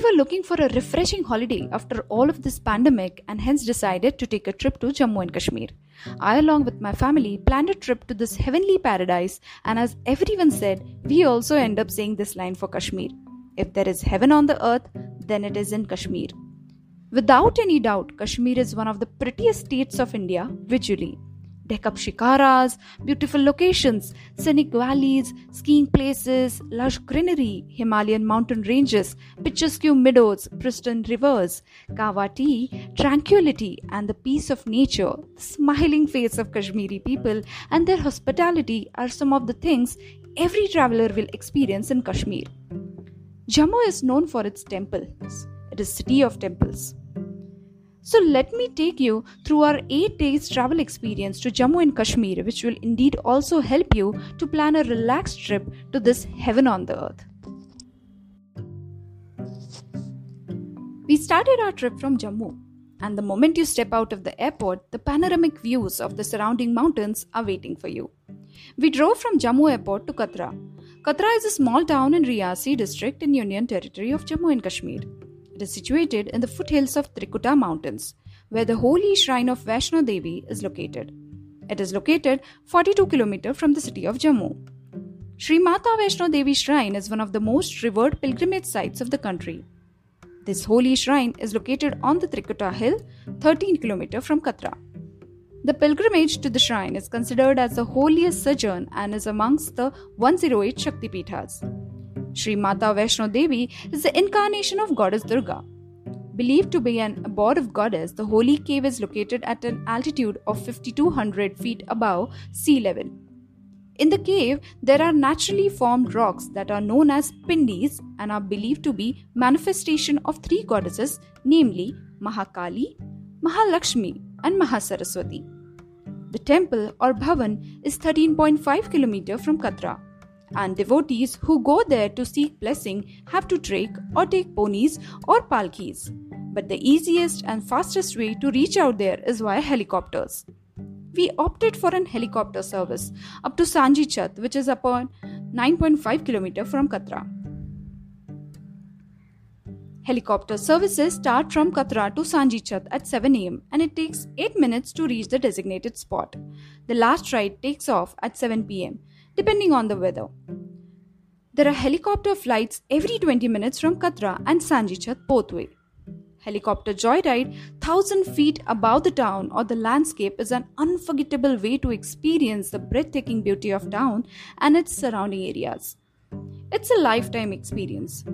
We were looking for a refreshing holiday after all of this pandemic and hence decided to take a trip to Jammu and Kashmir. I, along with my family, planned a trip to this heavenly paradise, and as everyone said, we also end up saying this line for Kashmir If there is heaven on the earth, then it is in Kashmir. Without any doubt, Kashmir is one of the prettiest states of India visually deck up shikaras, beautiful locations, scenic valleys, skiing places, lush greenery, Himalayan mountain ranges, picturesque meadows, pristine rivers, kawa tea, tranquility, and the peace of nature. The smiling face of Kashmiri people and their hospitality are some of the things every traveler will experience in Kashmir. Jammu is known for its temples. It is city of temples. So let me take you through our 8 days travel experience to Jammu and Kashmir which will indeed also help you to plan a relaxed trip to this heaven on the earth. We started our trip from Jammu and the moment you step out of the airport the panoramic views of the surrounding mountains are waiting for you. We drove from Jammu airport to Katra. Katra is a small town in Reasi district in Union Territory of Jammu and Kashmir. It is situated in the foothills of Trikuta Mountains, where the holy shrine of Vaishno Devi is located. It is located 42 km from the city of Jammu. Sri Mata Vaishno Devi Shrine is one of the most revered pilgrimage sites of the country. This holy shrine is located on the Trikuta hill, 13 km from Katra. The pilgrimage to the shrine is considered as the holiest sojourn and is amongst the 108 Shakti Pithas. Sri Mata Vaishno Devi is the incarnation of goddess Durga. Believed to be an abode of goddess, the holy cave is located at an altitude of 5200 feet above sea level. In the cave, there are naturally formed rocks that are known as pindis and are believed to be manifestation of three goddesses, namely Mahakali, Mahalakshmi, and Mahasaraswati. The temple or bhavan is 13.5 km from Katra and devotees who go there to seek blessing have to trek or take ponies or palkis. But the easiest and fastest way to reach out there is via helicopters. We opted for an helicopter service up to Sanji Chat, which is upon 9.5 km from Katra. Helicopter services start from Katra to Sanjichat at 7 am and it takes 8 minutes to reach the designated spot. The last ride takes off at 7 pm depending on the weather. There are helicopter flights every 20 minutes from Katra and Sanjichat both way. Helicopter joyride 1000 feet above the town or the landscape is an unforgettable way to experience the breathtaking beauty of town and its surrounding areas. It's a lifetime experience.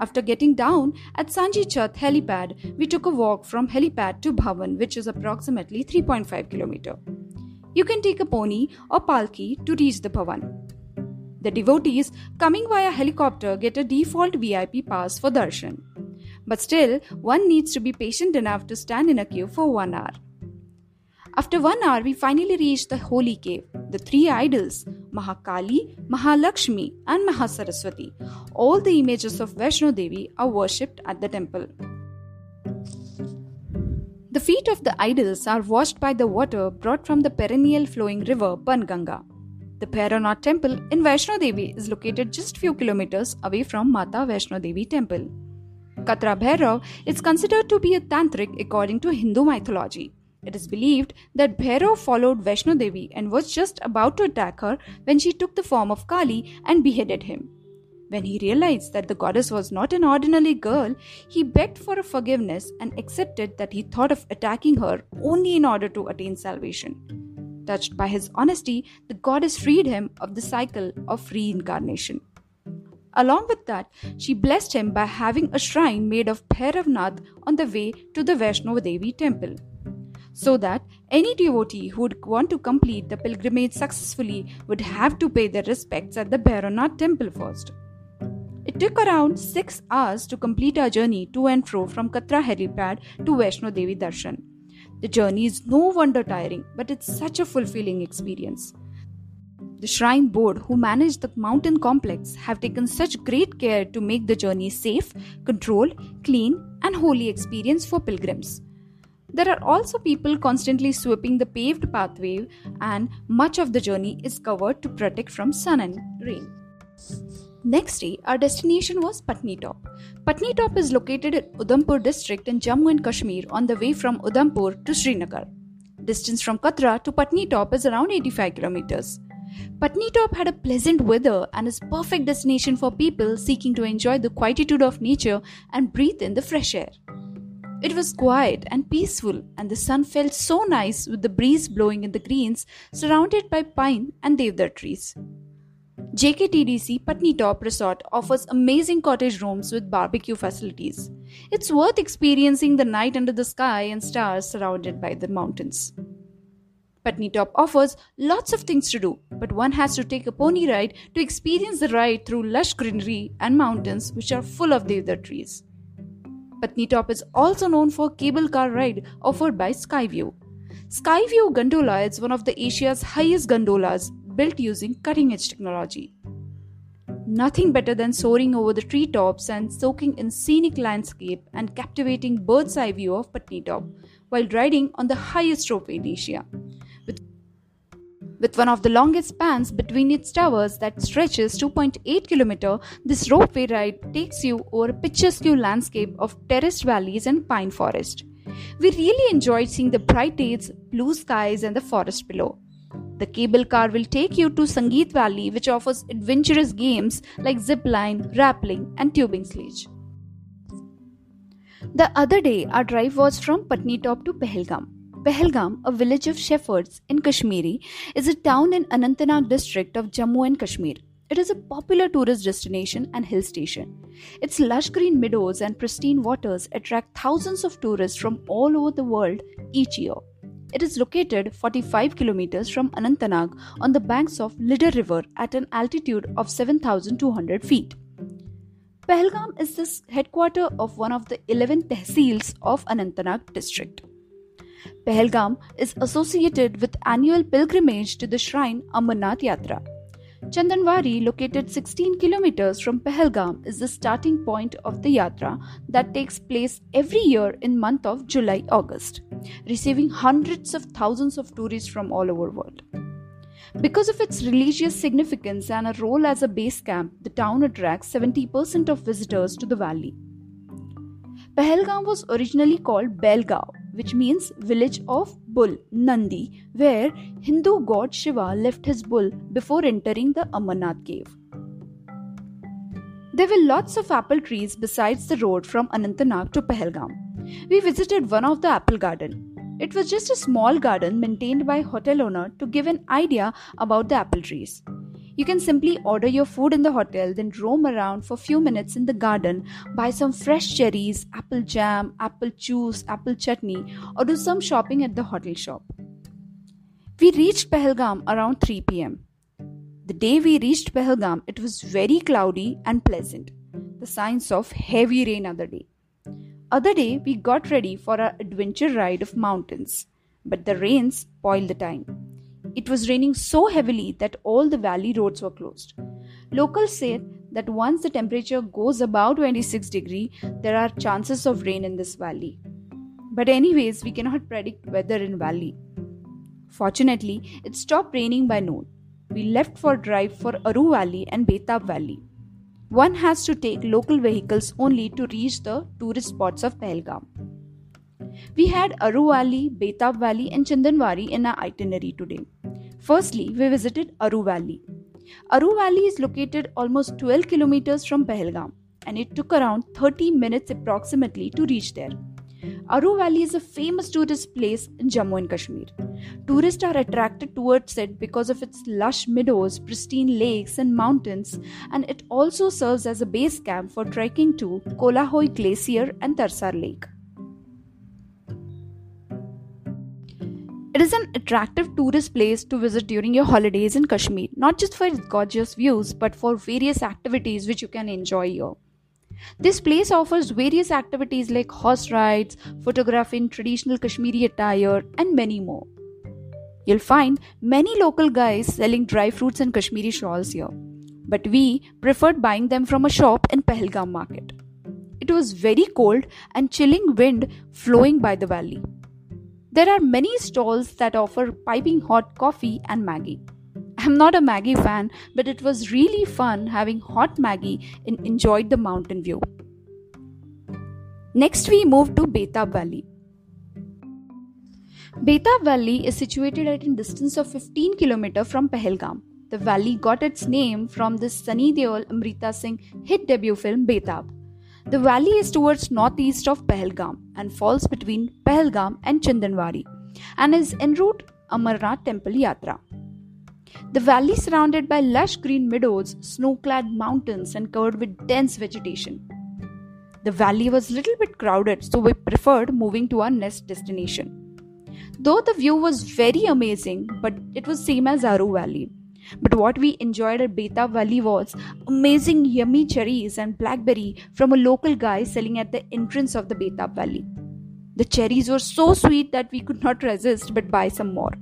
After getting down at Sanjichat helipad, we took a walk from helipad to Bhavan, which is approximately 3.5 km. You can take a pony or palki to reach the Bhavan. The devotees coming via helicopter get a default VIP pass for darshan. But still, one needs to be patient enough to stand in a queue for one hour. After one hour, we finally reach the holy cave. The three idols, Mahakali, Mahalakshmi, and Mahasaraswati, all the images of Vaishno Devi, are worshipped at the temple. The feet of the idols are washed by the water brought from the perennial flowing river Banganga. The Bhairavnath temple in Vaishno Devi is located just few kilometers away from Mata Vaishno Devi temple. Katra Bhairav is considered to be a tantric according to Hindu mythology. It is believed that Bhairav followed Vaishno Devi and was just about to attack her when she took the form of Kali and beheaded him. When he realized that the goddess was not an ordinary girl, he begged for forgiveness and accepted that he thought of attacking her only in order to attain salvation. Touched by his honesty, the goddess freed him of the cycle of reincarnation. Along with that, she blessed him by having a shrine made of Bhairavnath on the way to the Vaishno Devi temple. So that any devotee who would want to complete the pilgrimage successfully would have to pay their respects at the Bhairavnath temple first. It took around 6 hours to complete our journey to and fro from Katra helipad to Vaishno Devi Darshan. The journey is no wonder tiring, but it's such a fulfilling experience. The shrine board who manage the mountain complex have taken such great care to make the journey safe, controlled, clean, and holy experience for pilgrims. There are also people constantly sweeping the paved pathway, and much of the journey is covered to protect from sun and rain. Next day, our destination was Patnitop. Patni Top is located in Udhampur district in Jammu and Kashmir on the way from Udhampur to Srinagar. Distance from Katra to Patnitop is around 85 kilometers. Patnitop had a pleasant weather and is perfect destination for people seeking to enjoy the quietude of nature and breathe in the fresh air. It was quiet and peaceful, and the sun felt so nice with the breeze blowing in the greens surrounded by pine and deodar trees. JKTDC Patnitop Resort offers amazing cottage rooms with barbecue facilities. It's worth experiencing the night under the sky and stars surrounded by the mountains. Patnitop offers lots of things to do, but one has to take a pony ride to experience the ride through lush greenery and mountains which are full of deodar trees. Patnitop is also known for cable car ride offered by Skyview. Skyview Gondola is one of the Asia's highest gondolas built using cutting edge technology. Nothing better than soaring over the treetops and soaking in scenic landscape and captivating bird's eye view of Patnitop while riding on the highest ropeway in Asia. With, with one of the longest spans between its towers that stretches 2.8 km, this ropeway ride takes you over a picturesque landscape of terraced valleys and pine forest. We really enjoyed seeing the bright days, blue skies, and the forest below. The cable car will take you to Sangeet Valley, which offers adventurous games like zip line, rappelling, and tubing sledge. The other day, our drive was from Patnitop to Pahalgam. Pahalgam, a village of shepherds in Kashmiri, is a town in Anantnag district of Jammu and Kashmir. It is a popular tourist destination and hill station. Its lush green meadows and pristine waters attract thousands of tourists from all over the world each year. It is located 45 kilometers from Anantnag on the banks of Lidar River at an altitude of 7,200 feet. Pahalgam is the headquarter of one of the 11 tehsils of Anantnag district. Pahalgam is associated with annual pilgrimage to the shrine Amarnath Yatra. Chandanwari, located 16 kilometers from Pahalgam, is the starting point of the yatra that takes place every year in month of July-August, receiving hundreds of thousands of tourists from all over world. Because of its religious significance and a role as a base camp, the town attracts 70% of visitors to the valley. Pahalgam was originally called Belgaon which means village of bull, Nandi, where Hindu god Shiva left his bull before entering the Amarnath cave. There were lots of apple trees besides the road from Anantnag to Pahalgam. We visited one of the apple garden. It was just a small garden maintained by hotel owner to give an idea about the apple trees. You can simply order your food in the hotel, then roam around for a few minutes in the garden, buy some fresh cherries, apple jam, apple juice, apple chutney, or do some shopping at the hotel shop. We reached Pahalgam around 3 pm. The day we reached Pahalgam, it was very cloudy and pleasant. The signs of heavy rain other day. Other day, we got ready for our adventure ride of mountains, but the rain spoiled the time. It was raining so heavily that all the valley roads were closed. Locals said that once the temperature goes above 26 degree, there are chances of rain in this valley. But anyways, we cannot predict weather in valley. Fortunately, it stopped raining by noon. We left for drive for Aru Valley and Betab Valley. One has to take local vehicles only to reach the tourist spots of Pahalgam. We had Aru Valley, Betab Valley, and Chandanwari in our itinerary today. Firstly, we visited Aru Valley. Aru Valley is located almost 12 kilometers from Pahalgam and it took around 30 minutes approximately to reach there. Aru Valley is a famous tourist place in Jammu and Kashmir. Tourists are attracted towards it because of its lush meadows, pristine lakes, and mountains, and it also serves as a base camp for trekking to Kolahoi Glacier and Tarsar Lake. It is an attractive tourist place to visit during your holidays in Kashmir, not just for its gorgeous views, but for various activities which you can enjoy here. This place offers various activities like horse rides, photography in traditional Kashmiri attire, and many more. You'll find many local guys selling dry fruits and Kashmiri shawls here, but we preferred buying them from a shop in Pahalgam market. It was very cold and chilling wind flowing by the valley. There are many stalls that offer piping hot coffee and Maggi. I'm not a Maggi fan, but it was really fun having hot Maggi and enjoyed the mountain view. Next, we moved to Betab Valley. Betab Valley is situated at a distance of 15 km from Pahalgam. The valley got its name from the Sunny Deol Amrita Singh hit debut film Betab. The valley is towards northeast of Pahalgam and falls between Pahalgam and Chandanwari and is en route Amarnath Temple Yatra. The valley surrounded by lush green meadows, snow-clad mountains and covered with dense vegetation. The valley was little bit crowded, so we preferred moving to our next destination. Though the view was very amazing, but it was same as Aru Valley. But what we enjoyed at Betab Valley was amazing yummy cherries and blackberry from a local guy selling at the entrance of the Betab Valley. The cherries were so sweet that we could not resist but buy some more.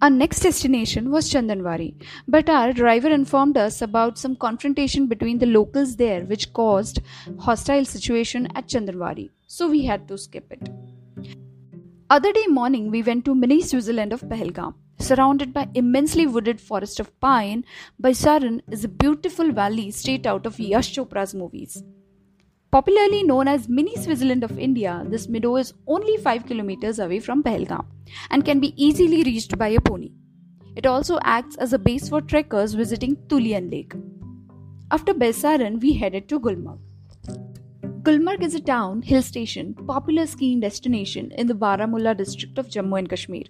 Our next destination was Chandanwari, but our driver informed us about some confrontation between the locals there which caused hostile situation at Chandanwari, so we had to skip it. Other day morning we went to mini Switzerland of Pahalgam. Surrounded by immensely wooded forest of pine, Baisaran is a beautiful valley straight out of Yash Chopra's movies. Popularly known as Mini Switzerland of India, this meadow is only 5 kilometers away from Pahalgam and can be easily reached by a pony. It also acts as a base for trekkers visiting Tulian Lake. After Baisaran, we headed to Gulmarg. Gulmarg is a town, hill station, popular skiing destination in the Baramulla district of Jammu and Kashmir.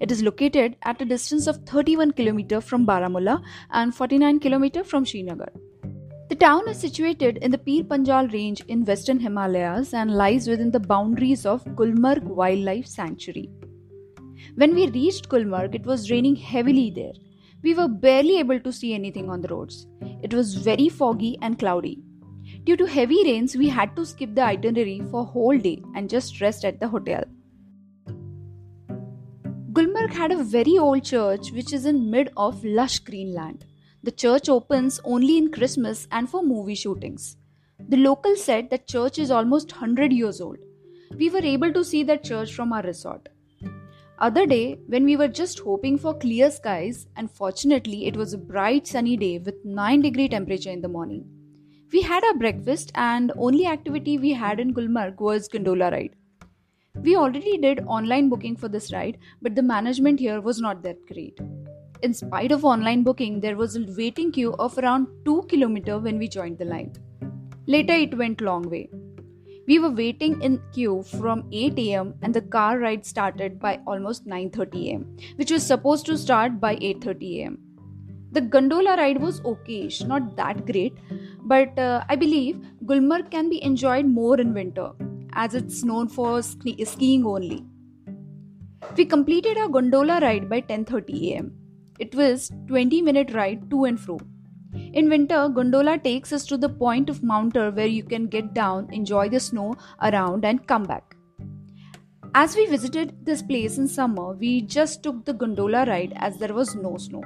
It is located at a distance of 31 km from Baramulla and 49 km from Srinagar. The town is situated in the Pir Panjal range in western Himalayas and lies within the boundaries of Gulmarg Wildlife Sanctuary. When we reached Gulmarg, it was raining heavily there. We were barely able to see anything on the roads. It was very foggy and cloudy. Due to heavy rains, we had to skip the itinerary for a whole day and just rest at the hotel. Gulmarg had a very old church which is in mid of lush green land. The church opens only in Christmas and for movie shootings. The locals said that church is almost 100 years old. We were able to see that church from our resort. Other day, when we were just hoping for clear skies, and fortunately it was a bright sunny day with 9 degree temperature in the morning. We had our breakfast and only activity we had in Gulmarg was gondola ride. We already did online booking for this ride, but the management here was not that great in spite of online booking, there was a waiting queue of around 2 km when we joined the line. Later, it went long way. We were waiting in queue from 8 am and the car ride started by almost 9:30 am, which was supposed to start by 8:30 am. The gondola ride was okayish, not that great, but uh, I believe Gulmarg can be enjoyed more in winter as it's known for skiing only. We completed our gondola ride by 10:30 am. It was 20 minute ride to and fro. In winter, gondola takes us to the point of Mounter where you can get down, enjoy the snow around and come back. As we visited this place in summer, we just took the gondola ride as there was no snow.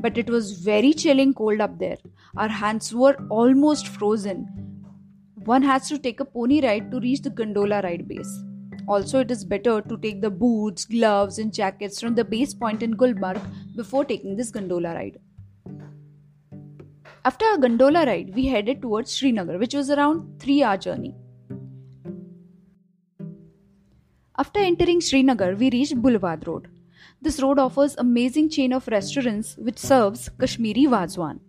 But it was very chilling cold up there. Our hands were almost frozen. One has to take a pony ride to reach the gondola ride base. Also, it is better to take the boots, gloves, and jackets from the base point in Gulmarg before taking this gondola ride. After our gondola ride, we headed towards Srinagar, which was around 3 hour journey. After entering Srinagar, we reached Boulevard Road. This road offers amazing chain of restaurants which serves Kashmiri Wazwan.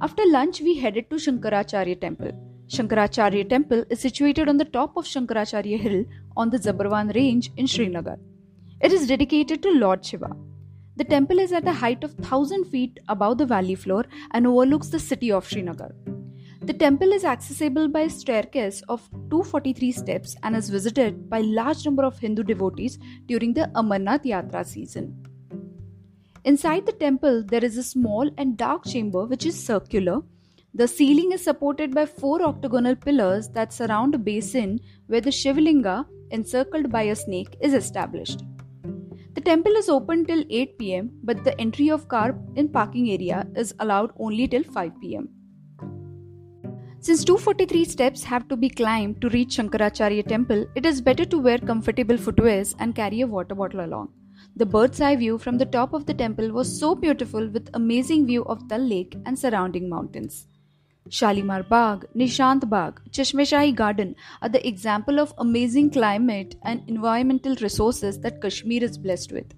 After lunch, we headed to Shankaracharya Temple. Shankaracharya temple is situated on the top of Shankaracharya hill on the Zabarwan range in Srinagar. It is dedicated to Lord Shiva. The temple is at a height of 1000 feet above the valley floor and overlooks the city of Srinagar. The temple is accessible by a staircase of 243 steps and is visited by large number of Hindu devotees during the Amarnath Yatra season. Inside the temple there is a small and dark chamber which is circular the ceiling is supported by four octagonal pillars that surround a basin where the Shivlinga, encircled by a snake, is established. The temple is open till 8 pm, but the entry of car in parking area is allowed only till 5 pm. Since 243 steps have to be climbed to reach Shankaracharya temple, it is better to wear comfortable footwears and carry a water bottle along. The bird's eye view from the top of the temple was so beautiful with amazing view of Dal Lake and surrounding mountains. Shalimar Bagh, Nishat Bagh, Chashmeshahi Garden are the example of amazing climate and environmental resources that Kashmir is blessed with.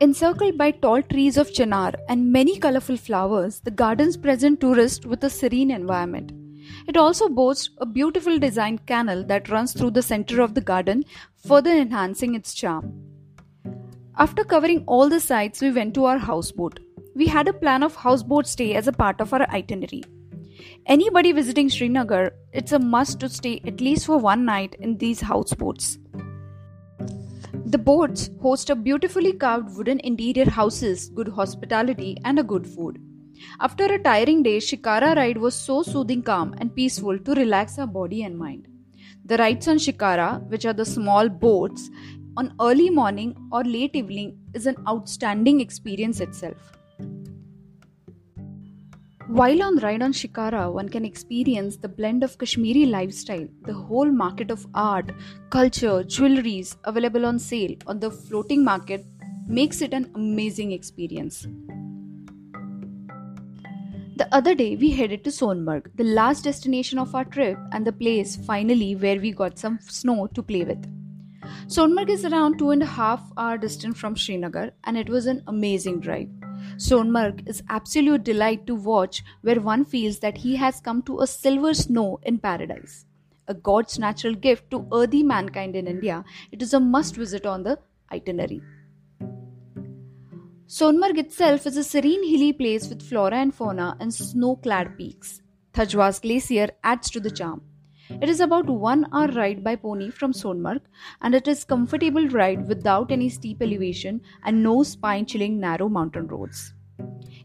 Encircled by tall trees of chinar and many colorful flowers, the gardens present tourists with a serene environment. It also boasts a beautiful designed canal that runs through the center of the garden, further enhancing its charm. After covering all the sites, we went to our houseboat. We had a plan of houseboat stay as a part of our itinerary. Anybody visiting Srinagar, it's a must to stay at least for one night in these houseboats. The boats host a beautifully carved wooden interior houses, good hospitality, and a good food. After a tiring day, Shikara ride was so soothing, calm, and peaceful to relax our body and mind. The rides on Shikara, which are the small boats, on early morning or late evening is an outstanding experience itself. While on ride on Shikara, one can experience the blend of Kashmiri lifestyle, the whole market of art, culture, jewelries available on sale on the floating market makes it an amazing experience. The other day, we headed to Sonmarg, the last destination of our trip and the place finally where we got some snow to play with. Sonmarg is around two and a half hour distant from Srinagar and it was an amazing drive. Sonmarg is absolute delight to watch where one feels that he has come to a silver snow in paradise. A God's natural gift to earthy mankind in India, it is a must visit on the itinerary. Sonmarg itself is a serene hilly place with flora and fauna and snow clad peaks. Thajwas Glacier adds to the charm. It is about one hour ride by pony from Sonmarg and it is comfortable ride without any steep elevation and no spine chilling narrow mountain roads.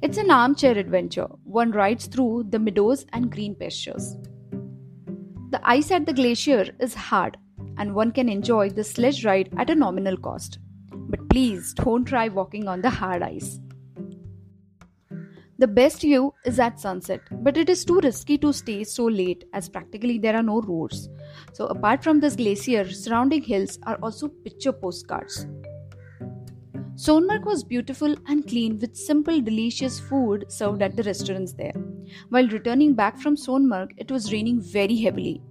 It's an armchair adventure. One rides through the meadows and green pastures. The ice at the glacier is hard and one can enjoy the sledge ride at a nominal cost. But please don't try walking on the hard ice. The best view is at sunset, but it is too risky to stay so late as practically there are no roads. So, apart from this glacier, surrounding hills are also picture postcards. Sonmarg was beautiful and clean with simple, delicious food served at the restaurants there. While returning back from Sonmarg, it was raining very heavily.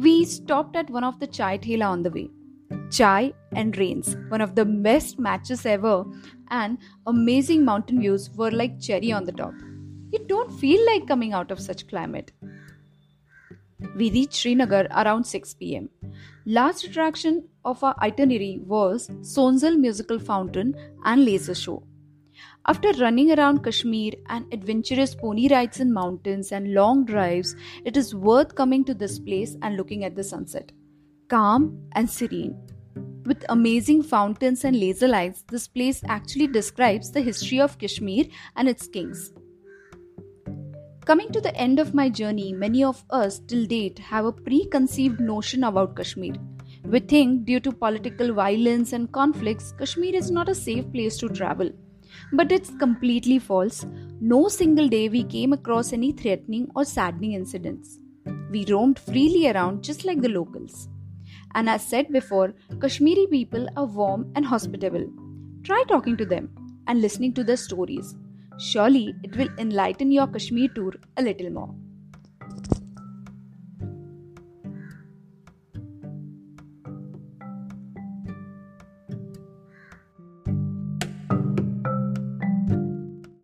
We stopped at one of the chai thela on the way. Chai and Rains, one of the best matches ever, and amazing mountain views were like cherry on the top. You don't feel like coming out of such climate. We reached Srinagar around 6 pm. Last attraction of our itinerary was Sonzal Musical Fountain and Laser Show. After running around Kashmir and adventurous pony rides in mountains and long drives, it is worth coming to this place and looking at the sunset. Calm and serene. With amazing fountains and laser lights, this place actually describes the history of Kashmir and its kings. Coming to the end of my journey, many of us till date have a preconceived notion about Kashmir. We think due to political violence and conflicts, Kashmir is not a safe place to travel. But it's completely false. No single day we came across any threatening or saddening incidents. We roamed freely around just like the locals. And as said before, Kashmiri people are warm and hospitable. Try talking to them and listening to their stories. Surely it will enlighten your Kashmir tour a little more.